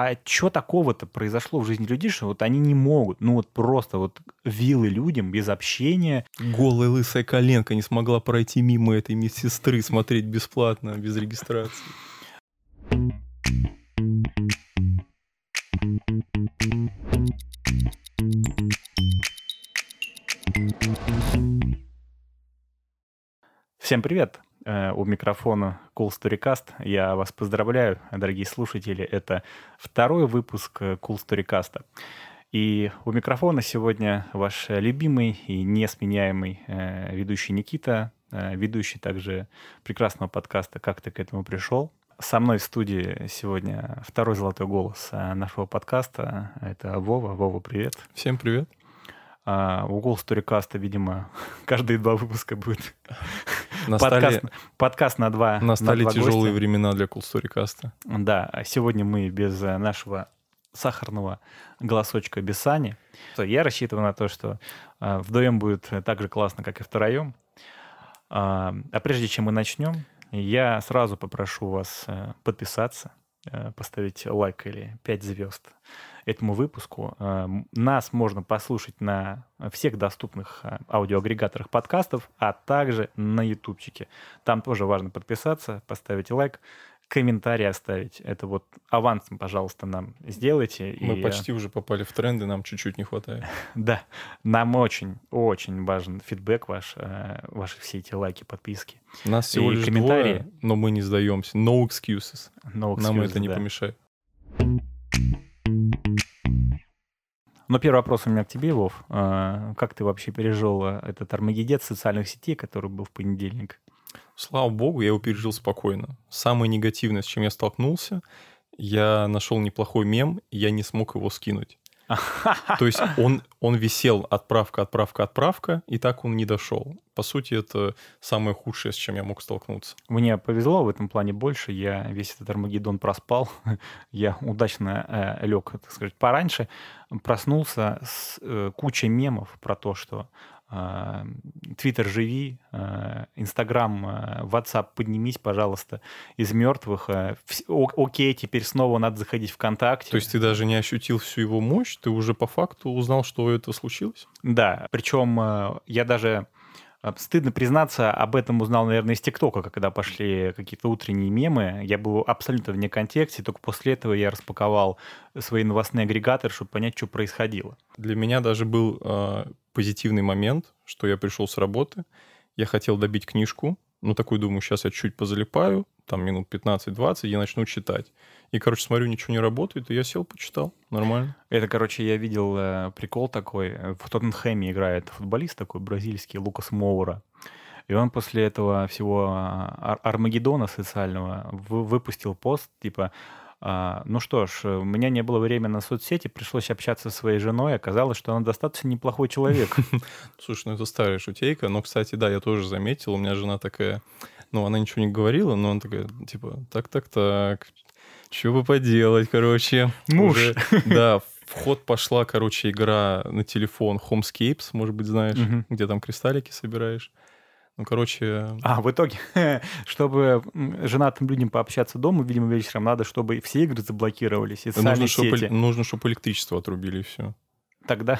а что такого-то произошло в жизни людей, что вот они не могут, ну вот просто вот вилы людям без общения. Голая лысая коленка не смогла пройти мимо этой медсестры, смотреть бесплатно, без регистрации. Всем привет! Э, у микрофона Cool Storycast. Я вас поздравляю, дорогие слушатели. Это второй выпуск э, Cool Storycast. И у микрофона сегодня ваш любимый и несменяемый э, ведущий Никита, ведущий также прекрасного подкаста «Как ты к этому пришел?». Со мной в студии сегодня второй золотой голос нашего подкаста. Это Вова. Вова, привет. Всем привет. А, угол сторикаста, видимо, каждые два выпуска будет Настали, подкаст, подкаст на два Настали на два тяжелые гостя. времена для Storycast. Да, а сегодня мы без э, нашего сахарного голосочка без Сани. Я рассчитываю на то, что э, вдвоем будет так же классно, как и втроем. А, а прежде чем мы начнем, я сразу попрошу вас э, подписаться, поставить лайк или 5 звезд этому выпуску. Э, нас можно послушать на всех доступных э, аудиоагрегаторах подкастов, а также на ютубчике. Там тоже важно подписаться, поставить лайк, комментарий оставить. Это вот авансом, пожалуйста, нам сделайте. Мы и, э, почти уже попали в тренды, нам чуть-чуть не хватает. Да, нам очень, очень важен фидбэк ваш, ваши все эти лайки, подписки. Нас всего И лишь комментарии. двое, но мы не сдаемся. No excuses. No Нам это не да. помешает. Но первый вопрос у меня к тебе, Вов. А, Как ты вообще пережил э, этот армагеддец социальных сетей, который был в понедельник? Слава богу, я его пережил спокойно. Самое негативное, с чем я столкнулся, я нашел неплохой мем, и я не смог его скинуть. То есть он, он висел отправка, отправка, отправка, и так он не дошел. По сути, это самое худшее, с чем я мог столкнуться. Мне повезло в этом плане больше. Я весь этот Армагеддон проспал. Я удачно э, лег, так сказать, пораньше. Проснулся с э, кучей мемов про то, что Твиттер живи, э, Инстаграм, э, Ватсап поднимись, пожалуйста, из мертвых. Окей, теперь снова надо заходить ВКонтакте. То есть ты даже не ощутил всю его мощь, ты уже по факту узнал, что это случилось? Да, причем я даже стыдно признаться, об этом узнал, наверное, из ТикТока, когда пошли какие-то утренние мемы. Я был абсолютно вне контексте, только после этого я распаковал свои новостные агрегаторы, чтобы понять, что происходило. Для меня даже был позитивный момент, что я пришел с работы, я хотел добить книжку, ну такой думаю, сейчас я чуть позалипаю, там минут 15-20, я начну читать. И, короче, смотрю, ничего не работает, и я сел, почитал, нормально. Это, короче, я видел э, прикол такой. В Тоттенхэме играет футболист такой бразильский, Лукас Моура. И он после этого всего а, Ар- Армагеддона социального вы- выпустил пост, типа, ну что ж, у меня не было времени на соцсети, пришлось общаться со своей женой, оказалось, что она достаточно неплохой человек. Слушай, ну это старая шутейка, но, кстати, да, я тоже заметил, у меня жена такая, ну, она ничего не говорила, но она такая, типа, так-так-так, что бы поделать, короче. Муж. Уже, да, в ход пошла, короче, игра на телефон Homescapes, может быть, знаешь, где там кристаллики собираешь. Ну, короче, А, в итоге, чтобы женатым людям пообщаться дома, видимо, вечером надо, чтобы все игры заблокировались, и нужно, социальные чтобы, сети. нужно, чтобы электричество отрубили, и все. Тогда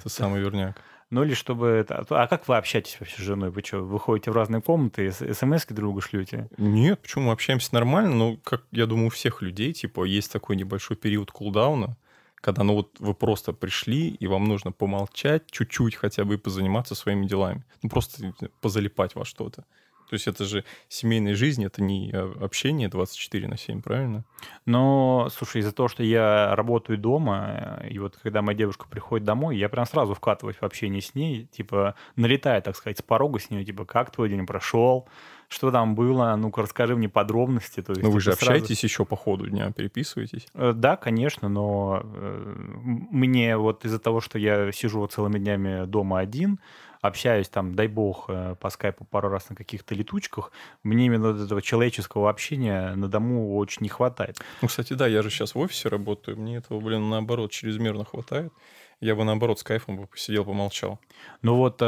Это самый верняк. Ну или чтобы это... А как вы общаетесь вообще с женой? Вы что, выходите в разные комнаты, смс другу шлете? Нет, почему мы общаемся нормально, но, как я думаю, у всех людей, типа, есть такой небольшой период кулдауна, когда, ну вот вы просто пришли, и вам нужно помолчать чуть-чуть хотя бы и позаниматься своими делами. Ну просто позалипать во что-то. То есть это же семейная жизнь, это не э, общение 24 на 7, правильно? Но, слушай, из-за того, что я работаю дома, э, и вот когда моя девушка приходит домой, я прям сразу вкатываюсь в общение с ней, типа, налетая, так сказать, с порога с нее, типа, как твой день прошел, что там было, ну-ка расскажи мне подробности. То есть, Ну вы же сразу- общаетесь еще по ходу дня, переписываетесь. Э, Да, конечно, но э, мне вот из-за того, что я сижу целыми днями дома один, общаюсь там, дай бог, э, по скайпу пару раз на каких-то летучках, мне именно этого человеческого общения на дому очень не хватает. Ну, кстати, да, я же сейчас в офисе работаю, мне этого, блин, наоборот, чрезмерно хватает. Я бы, наоборот, с кайфом бы посидел, помолчал. Ну вот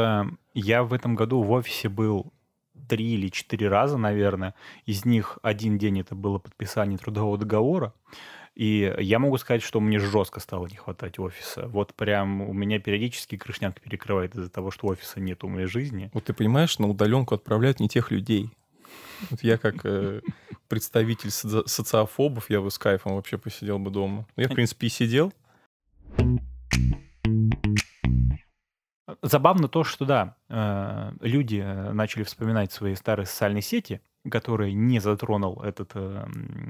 я в этом году в офисе был три или четыре раза, наверное. Из них один день это было подписание трудового договора. И я могу сказать, что мне жестко стало не хватать офиса. Вот прям у меня периодически крышняк перекрывает из-за того, что офиса нет у моей жизни. Вот ты понимаешь, на удаленку отправляют не тех людей. Вот я как э, представитель соци- социофобов, я бы с кайфом вообще посидел бы дома. Ну, Я, в принципе, и сидел. Забавно то, что да, э, люди э, начали вспоминать свои старые социальные сети, которые не затронул этот э,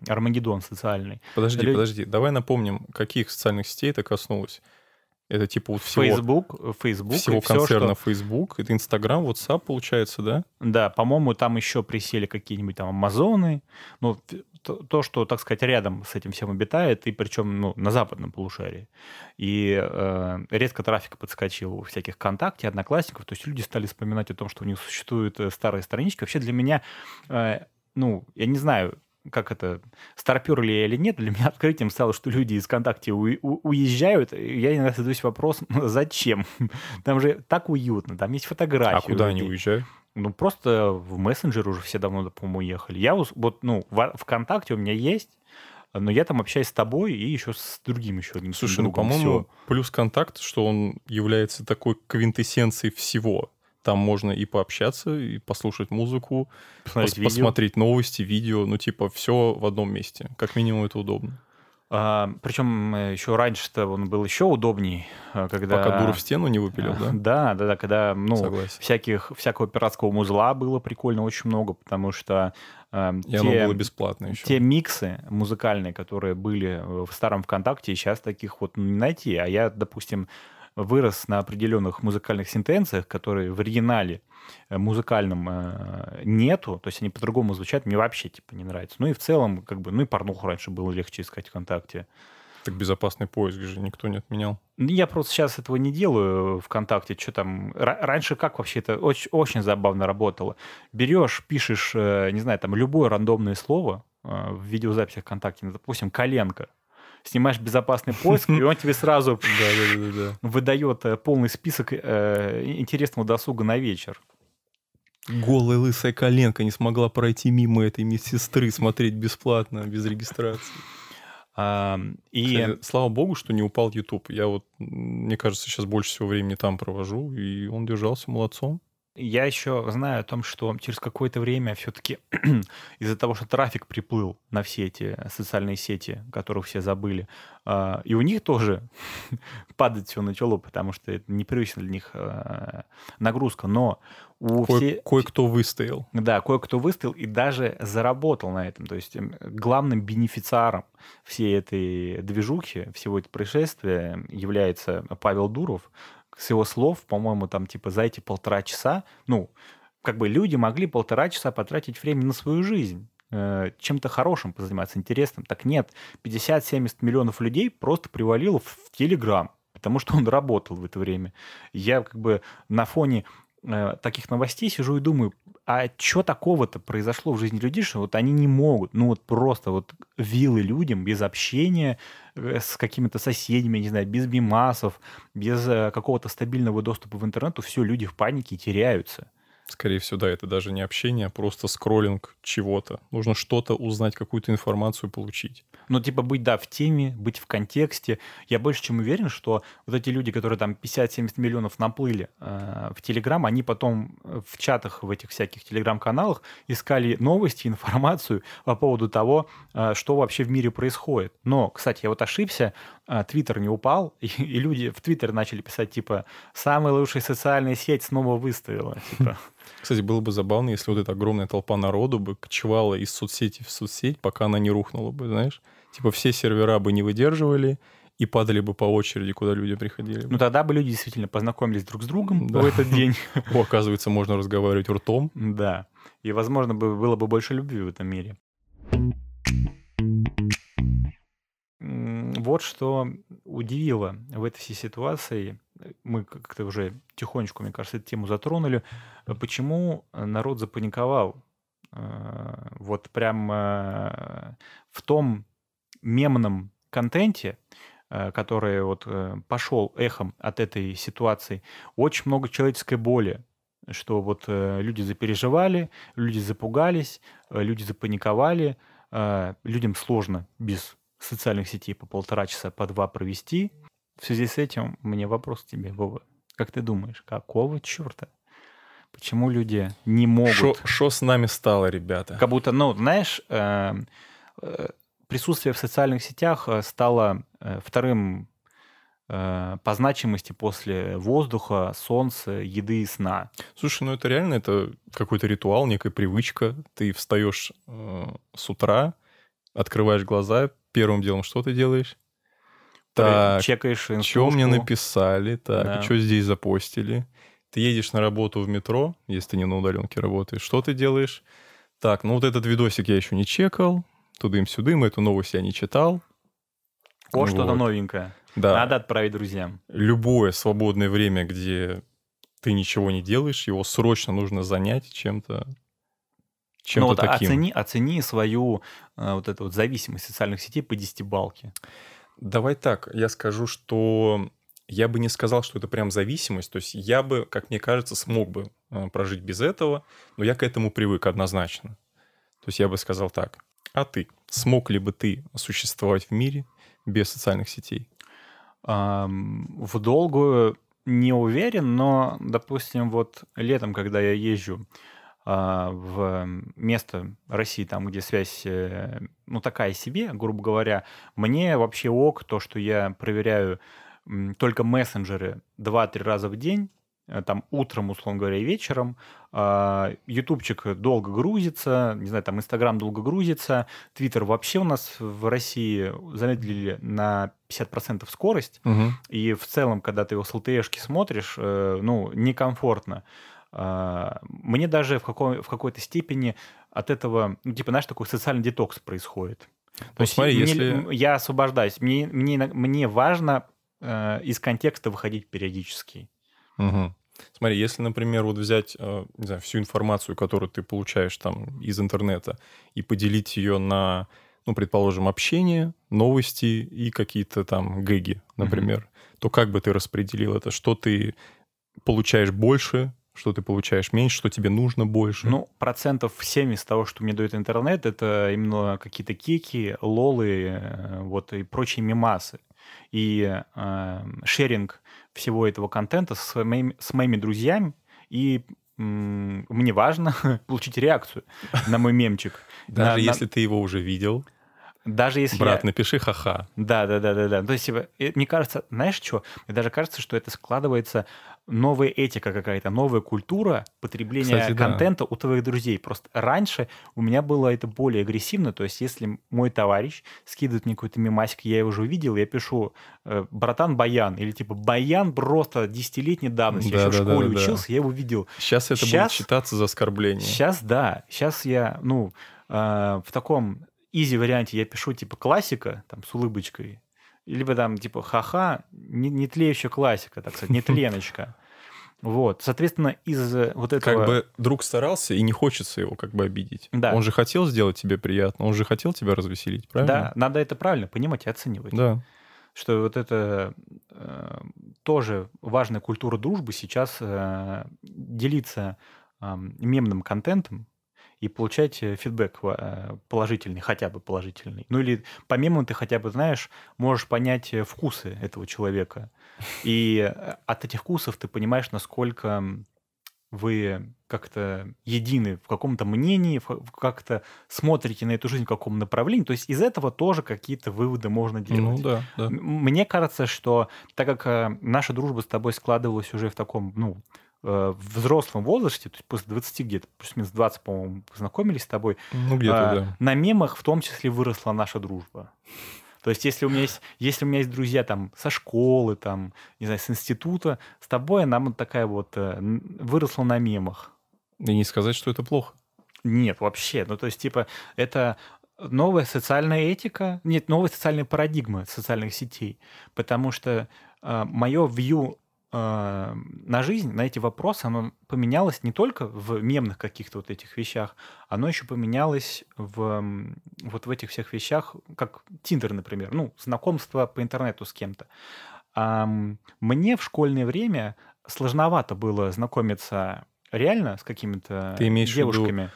Армагеддон социальный. Подожди, Лю- подожди. Давай напомним, каких социальных сетей это коснулось. Это типа вот всего, Facebook, Facebook всего концерна что- Facebook. Это Инстаграм, WhatsApp, получается, да? Да, по-моему, там еще присели какие-нибудь там Амазоны. Ну, то, то, что, так сказать, рядом с этим всем обитает, и причем ну, на западном полушарии. И э, резко трафик подскочил у всяких ВКонтакте, Одноклассников. То есть люди стали вспоминать о том, что у них существуют э, старые странички. Вообще для меня, э, ну, я не знаю, как это, старпер ли я или нет, для меня открытием стало, что люди из ВКонтакте уи- у- уезжают. Я иногда задаюсь вопросом, зачем? Там же так уютно, там есть фотографии. А куда у они уезжают? Ну, просто в мессенджер уже все давно, по-моему, уехали. Я вот, ну, в ВКонтакте у меня есть, но я там общаюсь с тобой и еще с другим еще одним Слушай, ну, другом. по-моему, Всё. плюс контакт, что он является такой квинтэссенцией всего. Там можно и пообщаться, и послушать музыку, Посмотреть пос- видео. посмотреть новости, видео, ну, типа, все в одном месте. Как минимум, это удобно. А, причем э, еще раньше-то он был еще удобней, а, когда... Пока дуру в стену не выпилил, да? Да, да, да, когда, ну, Согласен. всяких, всякого пиратского музла было прикольно очень много, потому что э, И оно те- было бесплатно еще. Те миксы музыкальные, которые были в старом ВКонтакте, сейчас таких вот ну, не найти. А я, допустим, вырос на определенных музыкальных сентенциях, которые в оригинале э, музыкальном э, нету, то есть они по-другому звучат, мне вообще типа не нравится. Ну и в целом, как бы, ну и порнуху раньше было легче искать ВКонтакте. Так безопасный поиск же никто не отменял. Ну, Я просто сейчас этого не делаю ВКонтакте. Что там? Ра- раньше как вообще это очень, очень забавно работало? Берешь, пишешь, э, не знаю, там любое рандомное слово в видеозаписях ВКонтакте, ну, допустим, коленка. Снимаешь безопасный поиск, и он тебе сразу Да, да, да, да. выдает э, полный список э, интересного досуга на вечер. Голая лысая коленка не смогла пройти мимо этой медсестры, смотреть бесплатно, без регистрации. А, И Кстати, слава богу, что не упал YouTube. Я вот, мне кажется, сейчас больше всего времени там провожу, и он держался молодцом. Я еще знаю о том, что через какое-то время все-таки из-за того, что трафик приплыл на все эти социальные сети, которых все забыли, а, и у них тоже падать все начало, потому что это непривычно для них а, нагрузка. Но у Кое- все... Кое-кто выстоял. Да, кое-кто выставил и даже заработал на этом. То есть м, главным бенефициаром всей этой движухи, всего этого происшествия является Павел Дуров. С его слов, по-моему, там типа за эти полтора часа, ну, как бы люди могли полтора часа потратить время на свою жизнь э, чем-то хорошим позаниматься, интересным. Так нет, 50-70 миллионов людей просто привалило в Телеграм, потому что он работал в это время. Я как бы на фоне э, таких новостей сижу и думаю, а что такого-то произошло в жизни людей, что вот они не могут, ну вот просто вот вилы людям без общения э, с какими-то соседями, не знаю, без мимасов, без э, какого-то стабильного доступа в интернету, все, люди в панике теряются. Скорее всего, да, это даже не общение, а просто скроллинг чего-то. Нужно что-то узнать, какую-то информацию получить. Ну, типа быть, да, в теме, быть в контексте. Я больше чем уверен, что вот эти люди, которые там 50-70 миллионов наплыли э, в Телеграм, они потом э, в чатах, в этих всяких Телеграм-каналах искали новости, информацию по поводу того, э, что вообще в мире происходит. Но, кстати, я вот ошибся, Твиттер не упал, и, и люди в Твиттер начали писать, типа, самая лучшая социальная сеть снова выставила. Типа, Кстати, было бы забавно, если вот эта огромная толпа народу бы кочевала из соцсети в соцсеть, пока она не рухнула бы, знаешь? Типа все сервера бы не выдерживали и падали бы по очереди, куда люди приходили. бы. ну, тогда бы люди действительно познакомились друг с другом Да. в этот день. О, оказывается, можно разговаривать ртом. Да. И, возможно, бы было бы больше любви в этом мире. Вот что удивило в этой всей ситуации. Мы как-то уже тихонечку, мне кажется, эту тему затронули. Почему народ запаниковал? Э, Вот прям э, в том мемном контенте, э, который вот пошел эхом от этой ситуации, очень много человеческой боли что вот люди запереживали, люди запугались, люди запаниковали, людям сложно без социальных сетей по полтора часа, по два провести. В связи с этим мне вопрос к тебе, Вова. Как ты думаешь, какого черта? Почему люди не могут... Что с нами стало, ребята? Как будто, ну, знаешь, э, э, присутствие в социальных сетях э, стало э, вторым э, по значимости после воздуха, солнца, еды и сна. Слушай, ну это реально это какой-то ритуал, некая привычка. Ты встаешь э, с утра, открываешь глаза, первым делом что ты делаешь? Так, чекаешь Что мне написали, так, да. что здесь запостили. Ты едешь на работу в метро, если ты не на удаленке работаешь, что ты делаешь? Так, ну вот этот видосик я еще не чекал, тудым-сюдым, эту новость я не читал. О, вот. что-то новенькое. Да. Надо отправить друзьям. Любое свободное время, где ты ничего не делаешь, его срочно нужно занять чем-то чем-то ну, вот таким. Оцени, оцени свою э, вот эту вот зависимость социальных сетей по десятибалке. Давай так, я скажу, что я бы не сказал, что это прям зависимость. То есть я бы, как мне кажется, смог бы э, прожить без этого, но я к этому привык однозначно. То есть я бы сказал так. А ты? Смог ли бы ты существовать в мире без социальных сетей? в долгую не уверен, но, допустим, вот летом, когда я езжу в место России, там, где связь, э, ну, такая себе, грубо говоря, мне вообще ок то, что я проверяю только мессенджеры 2-3 раза в день, э, там утром, условно говоря, и вечером. А, ютубчик долго грузится, не знаю, там Инстаграм долго грузится, Твиттер вообще у нас в России замедлили на 50% скорость, угу. и в целом, когда ты его с LTE-шки смотришь, э, ну, некомфортно. А, мне даже в, какой, в какой-то степени от этого, ну, типа, знаешь, такой социальный детокс происходит. То ну, есть смотри, мне, если... я освобождаюсь. Мне, мне, мне важно э, из контекста выходить периодически. Угу. Смотри, если, например, вот взять э, не знаю, всю информацию, которую ты получаешь там из интернета, и поделить ее на, ну, предположим, общение, новости и какие-то там гэги, например, угу. то как бы ты распределил это? Что ты получаешь больше что ты получаешь меньше, что тебе нужно больше? Ну, процентов 70 того, что мне дает интернет, это именно какие-то кеки, лолы, э, вот и прочие мемасы. И э, шеринг всего этого контента с моими, с моими друзьями и мне важно получить реакцию на мой мемчик. Даже если ты его уже видел. Даже если Брат, я... напиши ха-ха. Да, да, да, да, да. То есть, типа, мне кажется, знаешь что? Мне даже кажется, что это складывается новая этика какая-то, новая культура потребления Кстати, контента да. у твоих друзей. Просто раньше у меня было это более агрессивно. То есть, если мой товарищ скидывает мне какой-то мемасик, я его уже увидел, я пишу э, «братан Баян» или типа «Баян просто десятилетней давности». Да, я еще да, в школе да, учился, да. я его видел. Сейчас это сейчас, будет считаться за оскорбление. Сейчас, да. Сейчас я, ну, э, в таком изи варианте я пишу типа классика, там, с улыбочкой, либо там типа ха-ха, не, не тлеющая классика, так сказать, не тленочка. Вот, соответственно, из э, вот этого... Как бы друг старался, и не хочется его как бы обидеть. Да. Он же хотел сделать тебе приятно, он же хотел тебя развеселить, правильно? Да, надо это правильно понимать и оценивать. Да. Что вот это э, тоже важная культура дружбы сейчас э, делиться э, мемным контентом, и получать э, фидбэк э, положительный, хотя бы положительный. Ну или помимо ты хотя бы знаешь, можешь понять э, вкусы этого человека. И от этих вкусов ты понимаешь, насколько вы как-то едины в каком-то мнении, как-то смотрите на эту жизнь в каком направлении. То есть из этого тоже какие-то выводы можно ну делать. Ну да, да. Мне кажется, что так как наша дружба с тобой складывалась уже в таком, ну, в взрослом возрасте, то есть после 20 где-то, плюс-минус 20, по-моему, познакомились с тобой, ну, где-то, а, да. на мемах в том числе выросла наша дружба. То есть, если у меня есть, если у меня есть друзья там со школы, там, не знаю, с института, с тобой она вот такая вот э, выросла на мемах. И не сказать, что это плохо. Нет, вообще. Ну, то есть, типа, это новая социальная этика, нет, новая социальная парадигма социальных сетей. Потому что э, мое view э, на жизнь, на эти вопросы, оно поменялось не только в мемных каких-то вот этих вещах, оно еще поменялось в вот в этих всех вещах, как Тиндер, например, ну, знакомство по интернету с кем-то. А, мне в школьное время сложновато было знакомиться реально с какими-то Ты имеешь девушками. В виду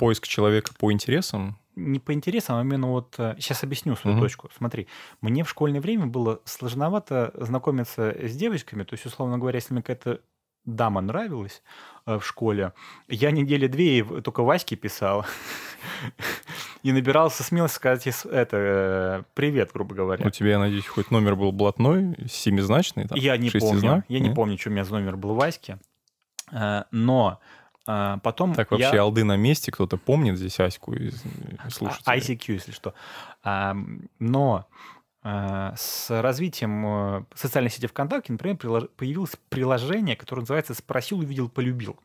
поиск человека по интересам? Не по интересам, а именно вот... Сейчас объясню свою Мгм. точку. Смотри, мне в школьное время было сложновато знакомиться с девочками. То есть, условно говоря, если мне какая-то дама нравилась э, в школе, я недели две только Ваське писал. И набирался смелость сказать это э, привет, грубо говоря. У тебя, я надеюсь, хоть номер был блатной, семизначный, там, Я не помню. Я не помню, что у меня за номер был Васьки. Э, Но э, потом Так я- вообще, алды на месте, кто-то помнит здесь Аську из А- слушателей? ICQ, если что. Ам, Но э, с развитием э, социальной сети ВКонтакте, например, прилож- появилось приложение, которое называется «Спросил, увидел, полюбил».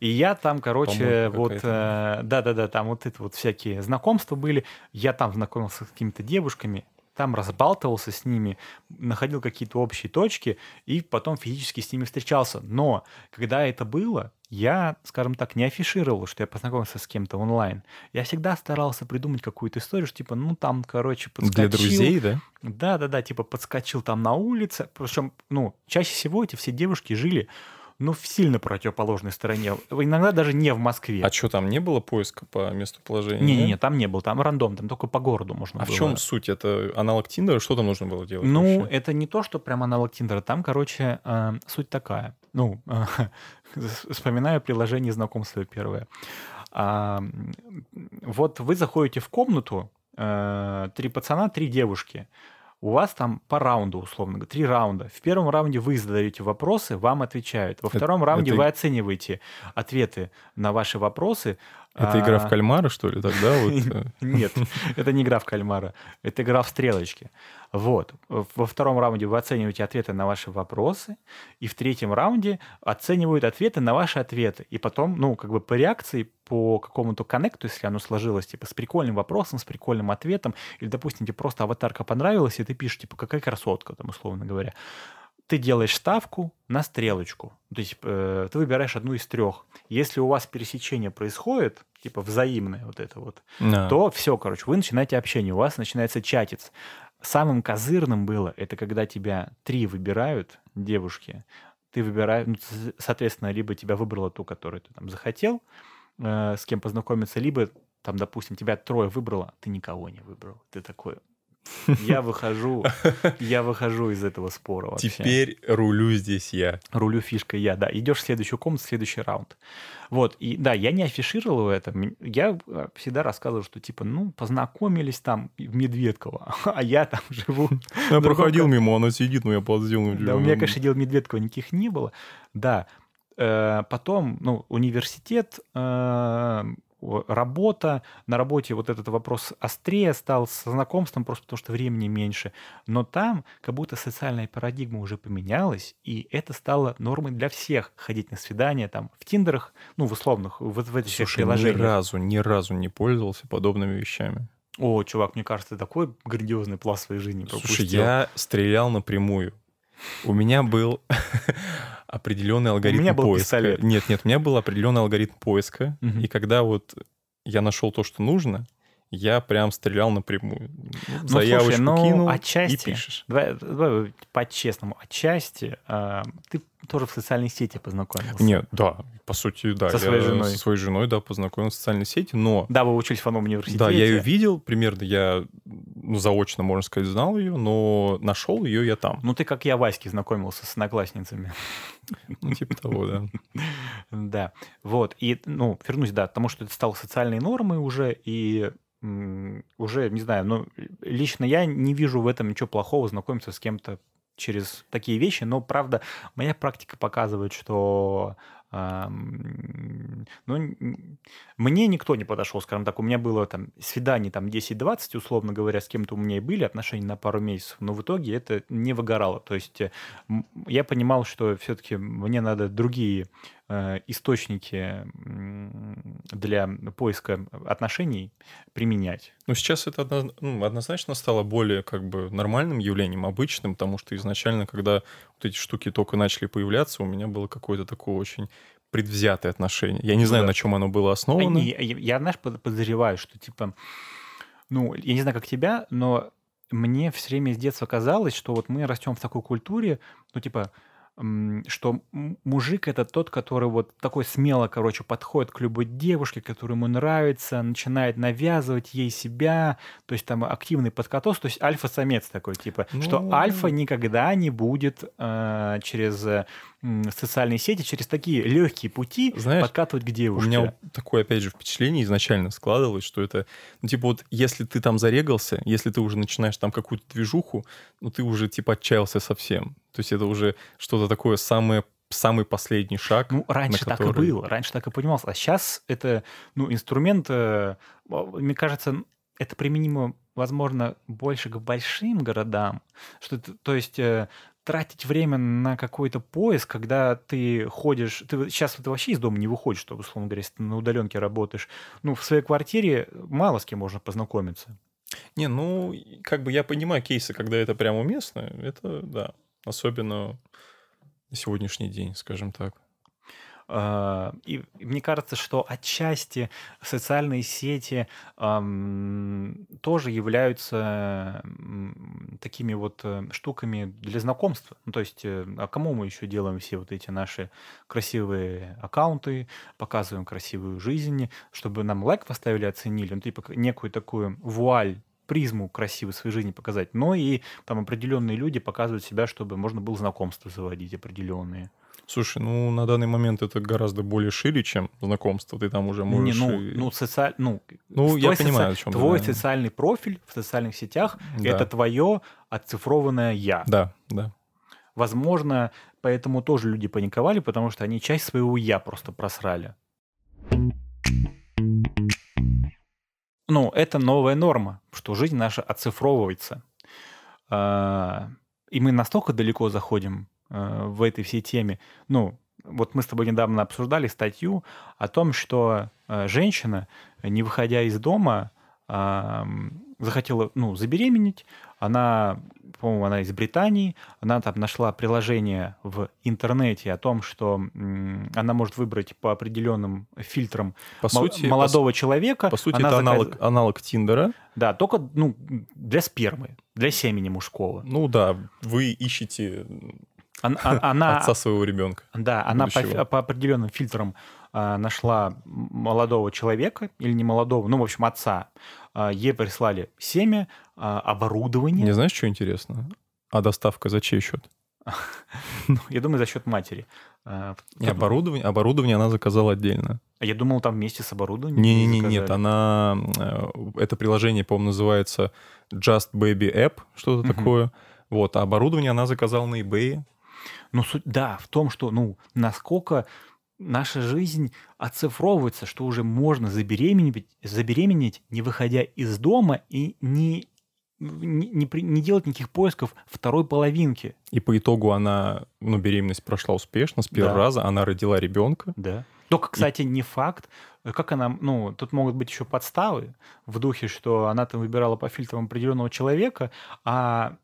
И я там, короче, вот, э, да-да-да, там вот это вот всякие знакомства были. Я там знакомился с какими-то девушками, там разбалтывался с ними, находил какие-то общие точки и потом физически с ними встречался. Но когда это было, я, скажем так, не афишировал, что я познакомился с кем-то онлайн. Я всегда старался придумать какую-то историю, что типа, ну там, короче, подскочил. Для друзей, да? Да-да-да, типа подскочил там на улице. Причем, ну, чаще всего эти все девушки жили, ну, в сильно противоположной стороне. Иногда даже не в Москве. А что, там не было поиска по месту положения? Не-не-не, там не был, там рандом, там только по городу можно А в было. чем суть? Это аналог Тиндера? Что там нужно было делать Ну, вообще? это не то, что прям аналог Тиндера. Там, короче, э, суть такая. Ну, вспоминаю приложение знакомства первое. А, вот вы заходите в комнату, э, три пацана, три девушки. У вас там по раунду, условно говоря, три раунда. В первом раунде вы задаете вопросы, вам отвечают. Во Это- втором раунде это- вы оцениваете ответы на ваши вопросы. Это игра А, в кальмара, что ли, тогда? Вот, э, нет, это не игра в кальмара, это игра в стрелочки. Вот. Во втором раунде вы оцениваете ответы на ваши вопросы, и в третьем раунде оценивают ответы на ваши ответы. И потом, ну, как бы по реакции, по какому-то коннекту, если оно сложилось, типа, с прикольным вопросом, с прикольным ответом, или, допустим, тебе просто аватарка понравилась, и ты пишешь, типа, какая красотка, там, условно говоря. Ты делаешь ставку на стрелочку. То есть э, ты выбираешь одну из трех. Если у вас пересечение происходит, типа взаимное вот это вот, да. то все, короче, вы начинаете общение, у вас начинается чатец. Самым козырным было, это когда тебя три выбирают, девушки, ты выбираешь, ну, соответственно, либо тебя выбрала ту, которую ты там захотел, э, с кем познакомиться, либо там, допустим, тебя трое выбрало, ты никого не выбрал. Ты такой, я выхожу, я выхожу из этого спора вообще. Теперь рулю здесь я. Рулю фишкой я, да. Идешь в следующую комнату, следующий раунд. Вот, и да, я не афишировал это. Я э, всегда рассказывал, что типа, ну, познакомились там в Медведково, а я там живу. Я проходил мимо, она сидит, но я ну, Да, у меня, конечно, дел Медведкова никаких не было. Да. Э, Потом, ну, университет, э, работа. На работе вот этот вопрос острее стал с знакомством, просто потому что времени меньше. Но там как будто социальная парадигма уже поменялась, и это стало нормой для всех. Ходить на свидания там в Тиндерах, ну, в условных, вот в этих Слушай, ни приложениях. разу, ни разу не пользовался подобными вещами. О, чувак, мне кажется, такой грандиозный пласт своей жизни Слушай, пропустил. я стрелял напрямую. У меня был определенный алгоритм меня был поиска. пистолет. Нет, нет, у меня был определенный алгоритм поиска. И когда вот я нашел то, что нужно, я прям стрелял напрямую. Ну, Заявочку слушай, ну, кинул отчасти, и пишешь. Давай, давай по-честному, отчасти а, ты тоже в социальной сети познакомился. Нет, да, по сути, да. Со я своей женой. Со своей женой, да, познакомился в социальной сети, но... Да, вы учились в одном университете. Да, я ее видел, примерно я ну, заочно, можно сказать, знал ее, но нашел ее я там. Ну, ты, как я, Ваське, знакомился с одноклассницами. Ну, типа того, да. Да, вот. И, ну, вернусь, да, к тому, что это стало социальной нормой уже, и уже, не знаю, ну, лично я не вижу в этом ничего плохого, знакомиться с кем-то через такие вещи, но, правда, моя практика показывает, что ам, ну, мне никто не подошел, скажем так, у меня было там свидание там 10-20, условно говоря, с кем-то у меня и были отношения на пару месяцев, но в итоге это не выгорало, то есть я понимал, что все-таки мне надо другие источники м, для поиска отношений применять. Но сейчас это одно- ну, однозначно стало более как бы нормальным явлением, обычным, потому что изначально, когда вот эти штуки только начали появляться, у меня было какое-то такое очень предвзятое отношение. Я не знаю, Да. на чем оно было А основано. не, Я, я, знаешь, под- подозреваю, что типа, ну, я не знаю, как тебя, но мне все время с детства казалось, что вот мы растем в такой культуре, ну, типа, что мужик это тот, который вот такой смело, короче, подходит к любой девушке, которая ему нравится, начинает навязывать ей себя, то есть там активный подкатос, то есть альфа-самец такой, типа, что Ну. альфа никогда не будет э, через э, социальные сети, через такие легкие пути Знаешь, подкатывать к У девушке. меня вот такое, опять же, впечатление изначально складывалось, что это, ну, типа, вот если ты там зарегался, если ты уже начинаешь там какую-то движуху, ну, ты уже, типа, отчаялся совсем. То есть это уже что-то такое самое самый последний шаг. Ну, раньше на так и который- было, раньше так и понималось. А сейчас это, ну, инструмент, э, мне кажется, это применимо, возможно, больше к большим городам. Что это- то есть э, тратить время на какой-то поиск, когда ты ходишь, ты сейчас ты вообще из дома не выходишь, чтобы, условно говоря, если ты на удаленке работаешь. Ну, в своей квартире мало с кем можно познакомиться. Не, ну, как бы я понимаю кейсы, когда это прям уместно, это, да, особенно на сегодняшний день, скажем так. А, И мне кажется, что отчасти социальные сети ам, тоже являются такими вот э, штуками для знакомства. Ну, то есть, э, а кому мы еще делаем все вот эти наши красивые аккаунты, показываем красивую жизнь, чтобы нам лайк поставили, оценили, ну, типа некую такую вуаль призму красивой своей жизни показать, но и там определенные люди показывают себя, чтобы можно было знакомства заводить определенные. Слушай, ну, на данный момент это гораздо более шире, чем знакомство. Ты там уже Не, можешь... ну, и- ну, социаль... ну, Ну, я твой понимаю, соци- о ты, Твой да. социальный профиль в социальных сетях Да. это твое оцифрованное я. Да, да. Возможно, поэтому тоже люди паниковали, потому что они часть своего я просто просрали. Ну, это новая норма, что жизнь наша оцифровывается. А, И мы настолько далеко заходим э, в этой всей теме. Ну, вот мы с тобой недавно обсуждали статью о том, что э, женщина, не выходя из дома, захотела, ну, забеременеть. Она, по-моему, она из Британии. Она там нашла приложение в интернете о том, что она может выбрать по определенным фильтрам По сути, молодого человека. по, по сути Она это заказ- аналог, аналог Тиндера. Да, только ну, для спермы, для семени мужского. Ну да, вы ищете Она, отца своего ребенка. Да, она по, по определенным фильтрам а, нашла молодого человека, или не молодого, ну, в общем, отца. А, ей прислали семя, а, оборудование. Не знаешь, что интересно? А доставка за чей счет? Ну, Я думаю, за счет матери. Не, оборудование, оборудование она заказала отдельно. А Я думал, там вместе с оборудованием. Не-не-не, заказали. нет, она... э, Это приложение, по-моему, называется Just Baby App, что-то такое. Вот, а оборудование она заказала на eBay. Ну, суть, да, в том, что, ну, насколько наша жизнь оцифровывается, что уже можно забеременеть, забеременеть не выходя из дома и не, не, не не делать никаких поисков второй половинки. И по итогу она, ну, беременность прошла успешно, с первого Да. раза она родила ребенка. Да. Только, кстати, не факт, как она, ну, тут могут быть еще подставы в духе, что она там выбирала по фильтрам определенного человека, а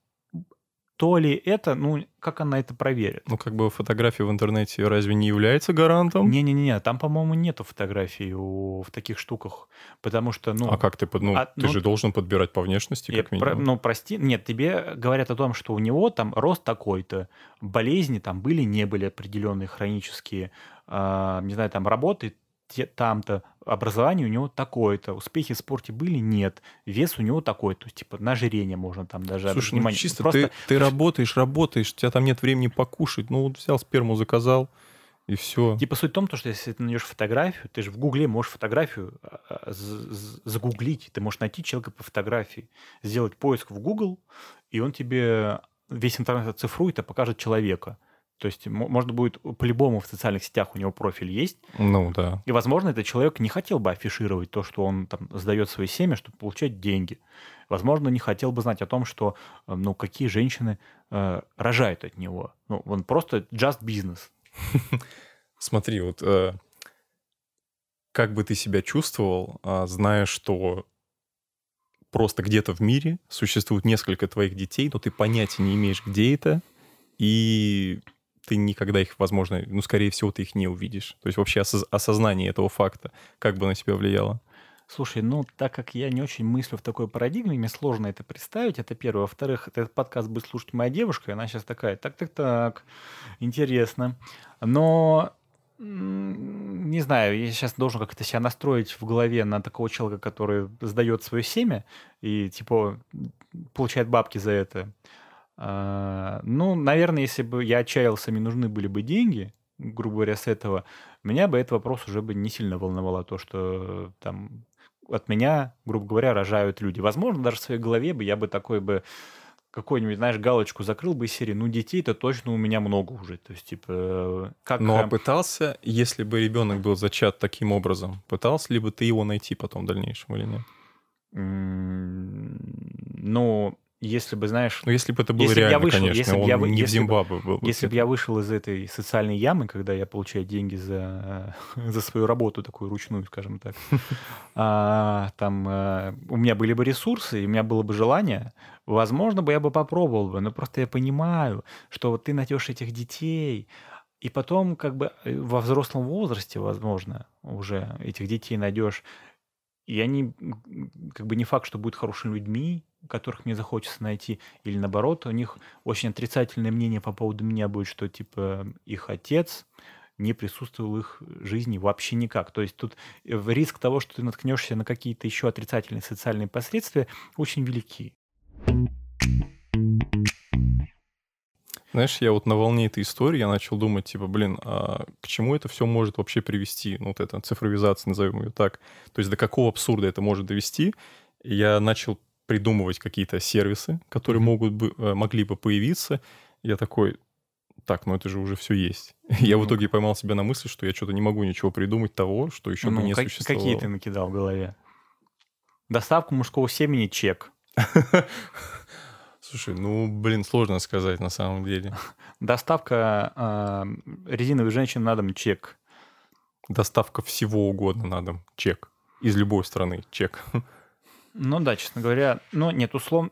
то ли это, ну, как она это проверит? Ну, как бы фотография в интернете разве не является гарантом? Не-не-не, там, по-моему, нету фотографий у- в таких штуках, потому что, ну... а как ты, под- ну, а, ты ну, же должен подбирать по внешности, как про- минимум. ну, прости, нет, тебе говорят о том, что у него там рост такой-то, болезни там были, не были определенные хронические, а, не знаю, там работы там-то, образование у него такое-то, успехи в спорте были, нет, вес у него такой, то есть, типа, на ожирение можно там даже Слушай, ну внимание. чисто Просто ты, ты работаешь, работаешь, у тебя там нет времени покушать. Ну, вот взял сперму, заказал, и все. Типа суть в том, то, что если ты найдешь фотографию, ты же в Гугле можешь фотографию а, а, загуглить, ты можешь найти человека по фотографии, сделать поиск в Google, и он тебе весь интернет оцифрует и покажет человека. То есть мо- можно будет по-любому в социальных сетях у него профиль есть, Ну, да. и, возможно, этот человек не хотел бы афишировать то, что он там сдает свои семя, чтобы получать деньги. Возможно, не хотел бы знать о том, что, э, ну, какие женщины э, рожают от него. Ну, он просто just business. Смотри, вот э, как бы ты себя чувствовал, а, зная, что просто где-то в мире существует несколько твоих детей, но ты понятия не имеешь, где это, и ты никогда их, возможно, ну, скорее всего, ты их не увидишь. То есть вообще осоз- осознание этого факта, как бы на тебя влияло. Слушай, ну, так как я не очень мыслю в такой парадигме, мне сложно это представить, это первое. Во-вторых, этот подкаст будет слушать моя девушка, и она сейчас такая, так-так-так, интересно. Но не знаю, я сейчас должен как-то себя настроить в голове на такого человека, который сдает свое семя и, типа, получает бабки за это. А, ну, наверное, если бы я отчаялся, мне нужны были бы деньги, грубо говоря, с этого, меня бы этот вопрос уже бы не сильно волновало, то, что там от меня, грубо говоря, рожают люди. Возможно, даже в своей голове бы я бы такой бы какую-нибудь, знаешь, галочку закрыл бы из серии, ну, детей-то точно у меня много уже. То есть, типа, как... Ну, а пытался, если бы ребенок был зачат таким образом, пытался ли бы ты его найти потом в дальнейшем или нет? Ну, если бы, знаешь... Ну, если бы это было реально, я вышел, конечно, если он я, не если в Зимбабве был. Бы если бы я вышел из этой социальной ямы, когда я получаю деньги за, за свою работу, такую ручную, скажем так, а, там а, у меня были бы ресурсы, и у меня было бы желание, возможно, бы я бы попробовал бы, но просто я понимаю, что вот ты найдешь этих детей, и потом как бы э, во взрослом возрасте, возможно, уже этих детей найдешь, и они как бы не факт, что будут хорошими людьми, которых мне захочется найти, или наоборот, у них очень отрицательное мнение по поводу меня будет, что типа их отец не присутствовал в их жизни вообще никак. То есть тут э, риск того, что ты наткнешься на какие-то еще отрицательные социальные последствия, очень велики. Знаешь, я вот на волне этой истории я начал думать, типа, блин, а к чему это все может вообще привести? Ну, вот эта цифровизация, назовем ее так. То есть до какого абсурда это может довести? Я начал придумывать какие-то сервисы, которые могут бы, э, могли бы появиться. Я такой, так, ну это же уже все есть. Я в итоге поймал себя на мысли, что я что-то не могу ничего придумать того, что еще ну, бы не как, существовало. Какие ты накидал в голове? Доставку мужского семени чек. Слушай, ну, блин, сложно сказать на самом деле. Доставка э, резиновой женщины на дом чек. Доставка всего угодно на дом чек. Из любой страны чек. Ну да, честно говоря, ну нет, условно,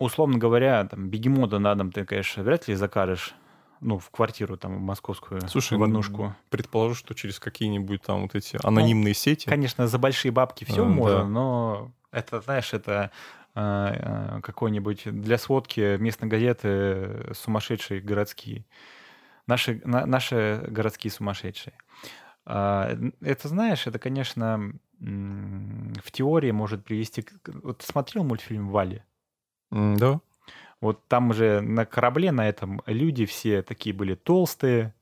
условно говоря, там, бегемота на дом ты, конечно, вряд ли закажешь, ну, в квартиру там в московскую, Слушай, в однушку. предположу, что через какие-нибудь там вот эти анонимные ну, сети. Конечно, за большие бабки все а, можно, да. но это, знаешь, это какой-нибудь для сводки местной газеты сумасшедшие городские. Наши, на, наши городские сумасшедшие. А, это, знаешь, это, конечно, в теории может привести... Вот ты смотрел мультфильм «Вали»? Да. Вот там же на корабле на этом люди все такие были толстые,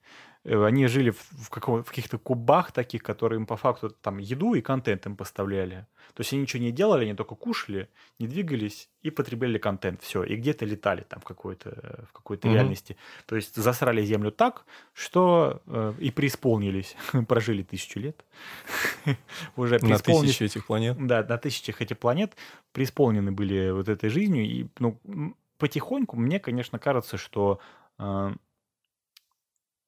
они жили в, в, каком, в каких-то кубах таких, которые им по факту там еду и контент им поставляли. То есть они ничего не делали, они только кушали, не двигались и потребляли контент. Все. И где-то летали там в какой-то, в какой-то mm-hmm. реальности. То есть засрали Землю так, что э, и преисполнились. Прожили тысячу лет. Уже На тысячи этих планет. Да, на тысячах этих планет преисполнены были вот этой жизнью. И ну, потихоньку мне, конечно, кажется, что э,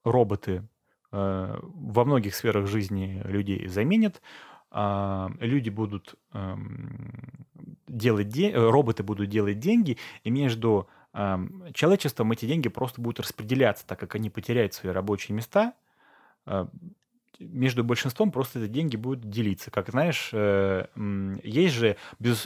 роботы э, во многих сферах жизни людей заменят, э, люди будут э, делать де- роботы будут делать деньги, и между э, человечеством эти деньги просто будут распределяться, так как они потеряют свои рабочие места. Э, между большинством просто эти деньги будут делиться. Как знаешь, э, есть же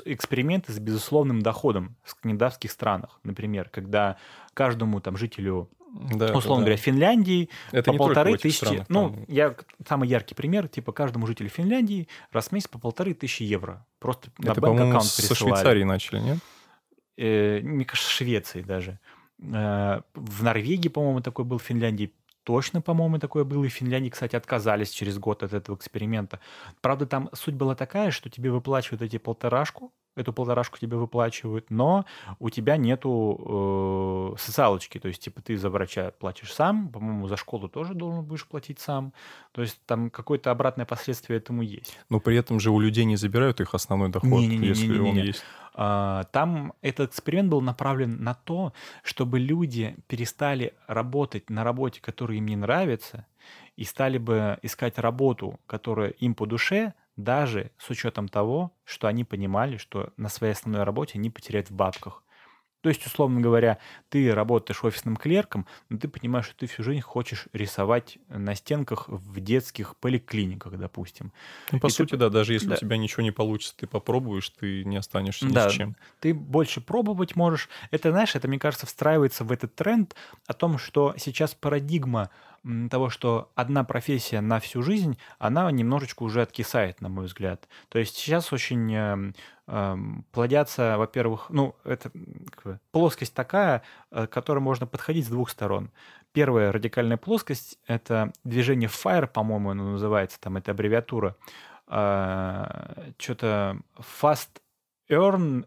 эксперименты с безусловным доходом в скандинавских странах, например, когда каждому там жителю да, условно да. говоря, Финляндии это по полторы тысячи. Странах, ну, там. я самый яркий пример, типа каждому жителю Финляндии раз в месяц по полторы тысячи евро. Просто это, на банк-аккаунт со Швейцарии начали, нет? Э, мне кажется, Швеции даже. Э, в Норвегии, по-моему, такой был, в Финляндии точно, по-моему, такое было. И в Финляндии, кстати, отказались через год от этого эксперимента. Правда, там суть была такая, что тебе выплачивают эти полторашку, эту полторашку тебе выплачивают, но у тебя нету э, социалочки, то есть, типа, ты за врача платишь сам, по-моему, за школу тоже должен будешь платить сам, то есть там какое-то обратное последствие этому есть. Но при этом же у людей не забирают их основной доход, не, не, не, если не, не, не, он есть. А, там этот эксперимент был направлен на то, чтобы люди перестали работать на работе, которая им не нравится, и стали бы искать работу, которая им по душе, даже с учетом того, что они понимали, что на своей основной работе они потеряют в бабках. То есть, условно говоря, ты работаешь офисным клерком, но ты понимаешь, что ты всю жизнь хочешь рисовать на стенках в детских поликлиниках, допустим. Ну, по И сути, ты- да, даже если да. у тебя ничего не получится, ты попробуешь, ты не останешься ни Да, с чем. ты больше пробовать можешь. Это, знаешь, это, мне кажется, встраивается в этот тренд о том, что сейчас парадигма того, что одна профессия на всю жизнь, она немножечко уже откисает, на мой взгляд. То есть сейчас очень эм, эм, плодятся, во-первых, ну, это плоскость такая, э, к которой можно подходить с двух сторон. Первая радикальная плоскость — это движение FIRE, по-моему, оно называется, там это аббревиатура. Что-то Fast Earn,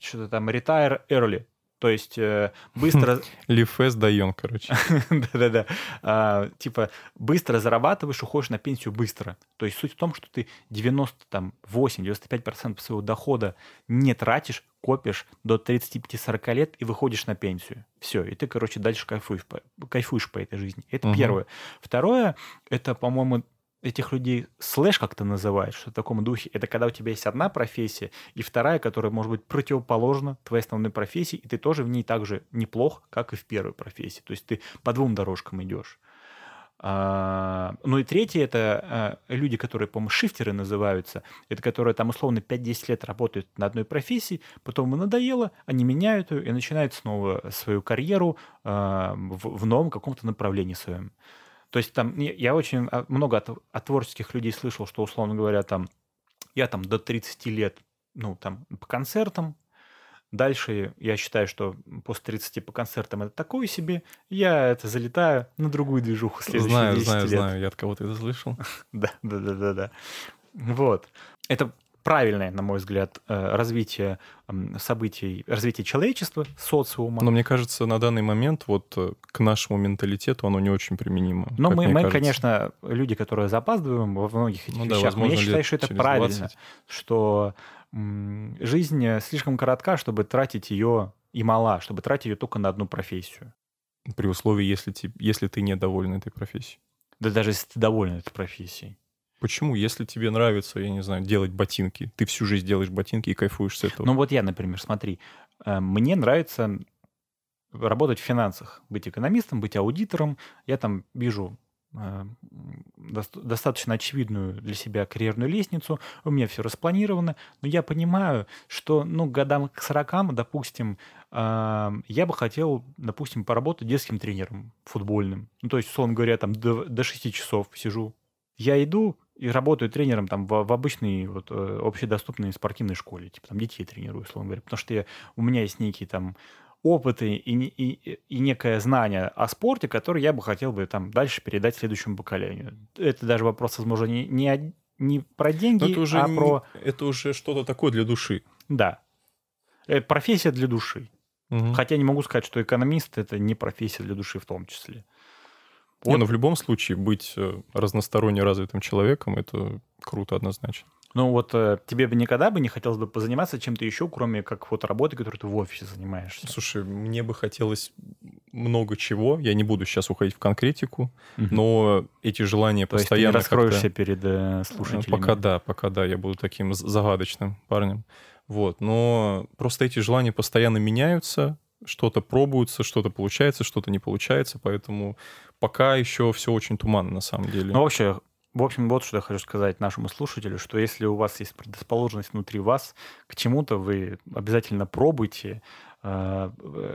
что-то там Retire Early. То есть э, быстро... Лифес Дайон, короче. Да-да-да. А, Типа быстро зарабатываешь, уходишь на пенсию быстро. То есть суть в том, что ты 98-95% своего дохода не тратишь, копишь до 35-40 лет и выходишь на пенсию. Все, и ты, короче, дальше кайфуешь по, кайфуешь по этой жизни. Это Мгм. первое. Второе, это, по-моему, этих людей слэш как-то называют, что в таком духе. Это когда у тебя есть одна профессия, и вторая, которая может быть противоположна твоей основной профессии, и ты тоже в ней так же неплох, как и в первой профессии. То есть ты по двум дорожкам идешь. А, ну и третье, это а, люди, которые, по-моему, шифтеры называются, это которые там условно 5-10 лет работают на одной профессии, потом им надоело, они меняют ее и начинают снова свою карьеру а, в, в новом каком-то направлении своем. То есть там я- очень а, много от, от творческих людей слышал, что, условно говоря, там я там до 30 лет, ну, там, по концертам, Дальше я считаю, что после 30 по концертам это такое себе. Я это залетаю на другую движуху следующие Знаю, 10 знаю, лет. знаю, я от кого-то это слышал. Да, да, да, да, да. Вот. Это правильное, на мой взгляд, э, развитие событий, развитие человечества, социума. Но мне кажется, на данный момент вот э, к нашему менталитету оно не очень применимо. Но мы, мы кажется. конечно, люди, которые запаздываем во многих этих Ну да, вещах, но возможно, я считаю, что это правильно, 20. что жизнь слишком коротка, чтобы тратить ее и мала, чтобы тратить ее только на одну профессию. При условии, если, если ты недоволен этой профессией. Да даже если ты доволен этой профессией. Почему? Если тебе нравится, я не знаю, делать ботинки, ты всю жизнь делаешь ботинки и кайфуешь с этого. Ну вот я, например, смотри, э, мне нравится работать в финансах, быть экономистом, быть аудитором. Я там вижу э, дос- достаточно очевидную для себя карьерную лестницу, у меня все распланировано, но я понимаю, что, ну, годам к 40, допустим, э, я бы хотел, допустим, поработать детским тренером футбольным. Ну, то есть, условно говоря, там до, до 6 часов сижу. Я иду и работаю тренером там в, в обычной вот, э, общедоступной спортивной школе, типа там детей тренирую, условно говоря, потому что я, у меня есть некие там опыты и, и, и некое знание о спорте, которое я бы хотел бы там дальше передать следующему поколению. Это даже вопрос, возможно, не, не, не про деньги, Но это уже, а не- про... это уже что-то такое для души. Да. Э, Профессия для души. Мгм. Хотя не могу сказать, что экономист это не профессия для души в том числе. Не, Вот. ну в любом случае быть э, разносторонне развитым человеком это круто однозначно. Ну вот э, тебе бы никогда бы не хотелось бы позаниматься чем-то еще, кроме как вот работы, которой ты в офисе занимаешься. Слушай, мне бы хотелось много чего. Я не буду сейчас уходить в конкретику, Мгм. но эти желания То есть ты не постоянно раскроешься перед э, Э, слушателями. Пока да, пока да, я буду таким загадочным парнем. Вот, но просто эти желания постоянно меняются, что-то пробуется, что-то получается, что-то не получается, поэтому пока еще все очень туманно на самом деле. Ну, вообще, в общем, вот что я хочу сказать нашему слушателю, что если у вас есть предрасположенность внутри вас к чему-то, вы обязательно пробуйте, э,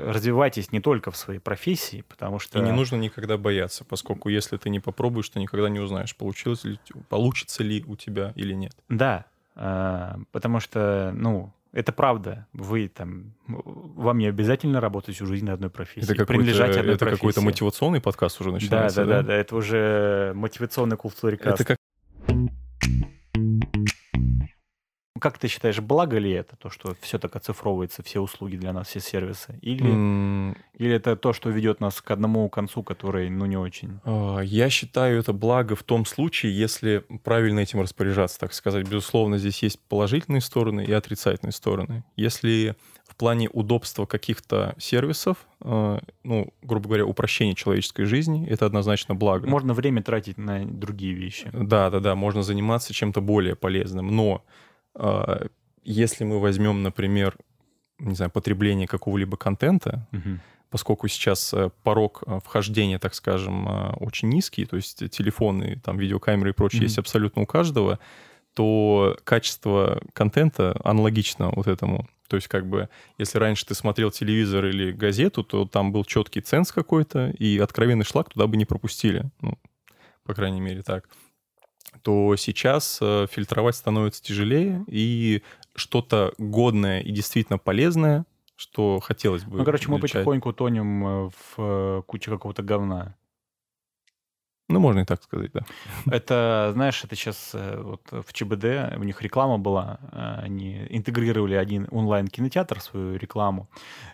развивайтесь не только в своей профессии, потому что... И не нужно никогда бояться, поскольку если ты не попробуешь, ты никогда не узнаешь, получилось ли, получится ли у тебя или нет. Да, э, потому что, ну, это правда. Вы там, вам не обязательно работать всю жизнь на одной профессии. Это какой-то, принадлежать одной это какой-то профессии. мотивационный подкаст уже Да, начинается, да, да, да, это уже мотивационный культурикаст. Это как Как ты считаешь, благо ли это, то, что все так оцифровывается, все услуги для нас, все сервисы? Или, м, или это то, что ведет нас к одному концу, который, ну, не очень? А, Я считаю это благо в том случае, если правильно этим распоряжаться, так сказать. Безусловно, здесь есть положительные стороны и отрицательные стороны. Если в плане удобства каких-то сервисов, э, ну, грубо говоря, упрощения человеческой жизни, это однозначно благо. Можно время тратить на другие вещи. Да, да, да, можно заниматься чем-то более полезным. Но если мы возьмем, например, не знаю, потребления какого-либо контента, Мгм. поскольку сейчас э, порог э, вхождения, так скажем, э, очень низкий, то есть телефоны, там, видеокамеры и прочее Мгм. есть абсолютно у каждого, то качество контента аналогично вот этому. То есть как бы, если раньше ты смотрел телевизор или газету, то там был четкий ценз какой-то, и откровенный шлак туда бы не пропустили. Ну, по крайней мере, так. То сейчас э, фильтровать становится тяжелее, и что-то годное и действительно полезное, что хотелось бы Ну, короче, мы потихоньку тонем э, в э, куче какого-то говна. Ну, можно и так сказать, да. Это, знаешь, это сейчас вот в ЧБД, у них реклама была, э, они интегрировали один онлайн-кинотеатр, свою рекламу,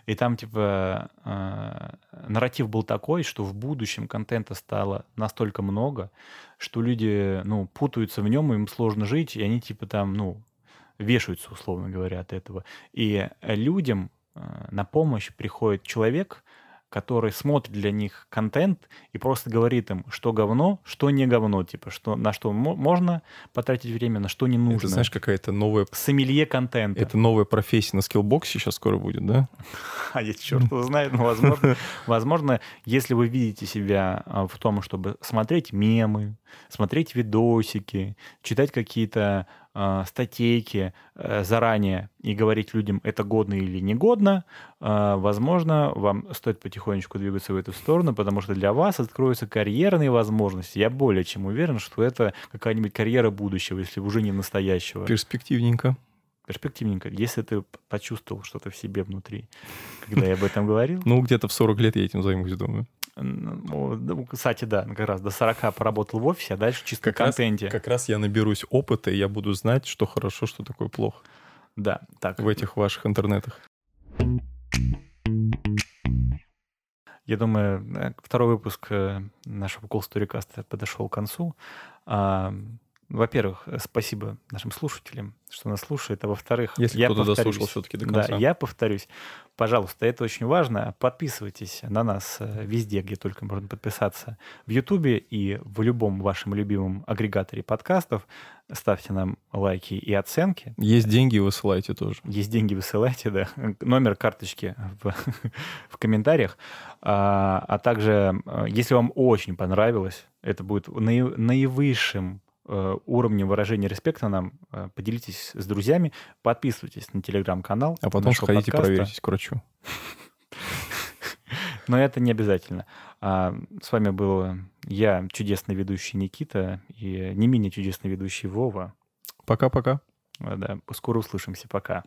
и там, типа, э, нарратив был такой, что в будущем контента стало настолько много, что люди, ну, путаются в нем, им сложно жить, и они, типа, там, ну, вешаются, условно говоря, от этого. И людям э, на помощь приходит человек, который смотрит для них контент и просто говорит им, что говно, что не говно, типа, что, на что мо- можно потратить время, на что не нужно. Это, знаешь, какая-то новая... Сомелье контента. Это новая профессия на скиллбоксе сейчас скоро будет, да? А я черт его знает, но возможно, возможно, если вы видите себя а, в том, чтобы смотреть мемы, смотреть видосики, читать какие-то статейки э, заранее и говорить людям, это годно или негодно, а, возможно, вам стоит потихонечку двигаться в эту сторону, потому что для вас откроются карьерные возможности. Я более чем уверен, что это какая-нибудь карьера будущего, если уже не настоящего. Перспективненько. Перспективненько. Если ты почувствовал что-то в себе внутри, когда я об этом говорил, Ну, где-то в 40 лет я этим займусь, думаю. Ну, кстати, да, как раз до 40 поработал в офисе, а дальше чисто Как в раз- контенте. Как раз я наберусь опыта, и я буду знать, что хорошо, что такое плохо Да, так. в этих ваших интернетах. Я думаю, э, второй выпуск э, нашего Cool Storycast подошел к концу. Во-первых, э, спасибо нашим слушателям, что нас слушают. А во-вторых, Если я кто-то повторюсь. дослушал все-таки до Да, конца. я повторюсь. Пожалуйста, это очень важно. Подписывайтесь на нас э, везде, где только можно подписаться. В Ютубе и в любом вашем любимом агрегаторе подкастов. Ставьте нам лайки и оценки. Есть деньги, высылайте тоже. Есть деньги, высылайте, да. Номер карточки в, в комментариях. А, а также, э, если вам очень понравилось, это будет наи- наивысшим уровнем выражения респекта нам, э, поделитесь с друзьями, подписывайтесь на телеграм-канал. А потом сходите, подкаста. проверьтесь к врачу. Но это не обязательно. А, с вами был я, чудесный ведущий Никита, и не менее чудесный ведущий Вова. Пока-пока. А, Да, скоро услышимся. Пока.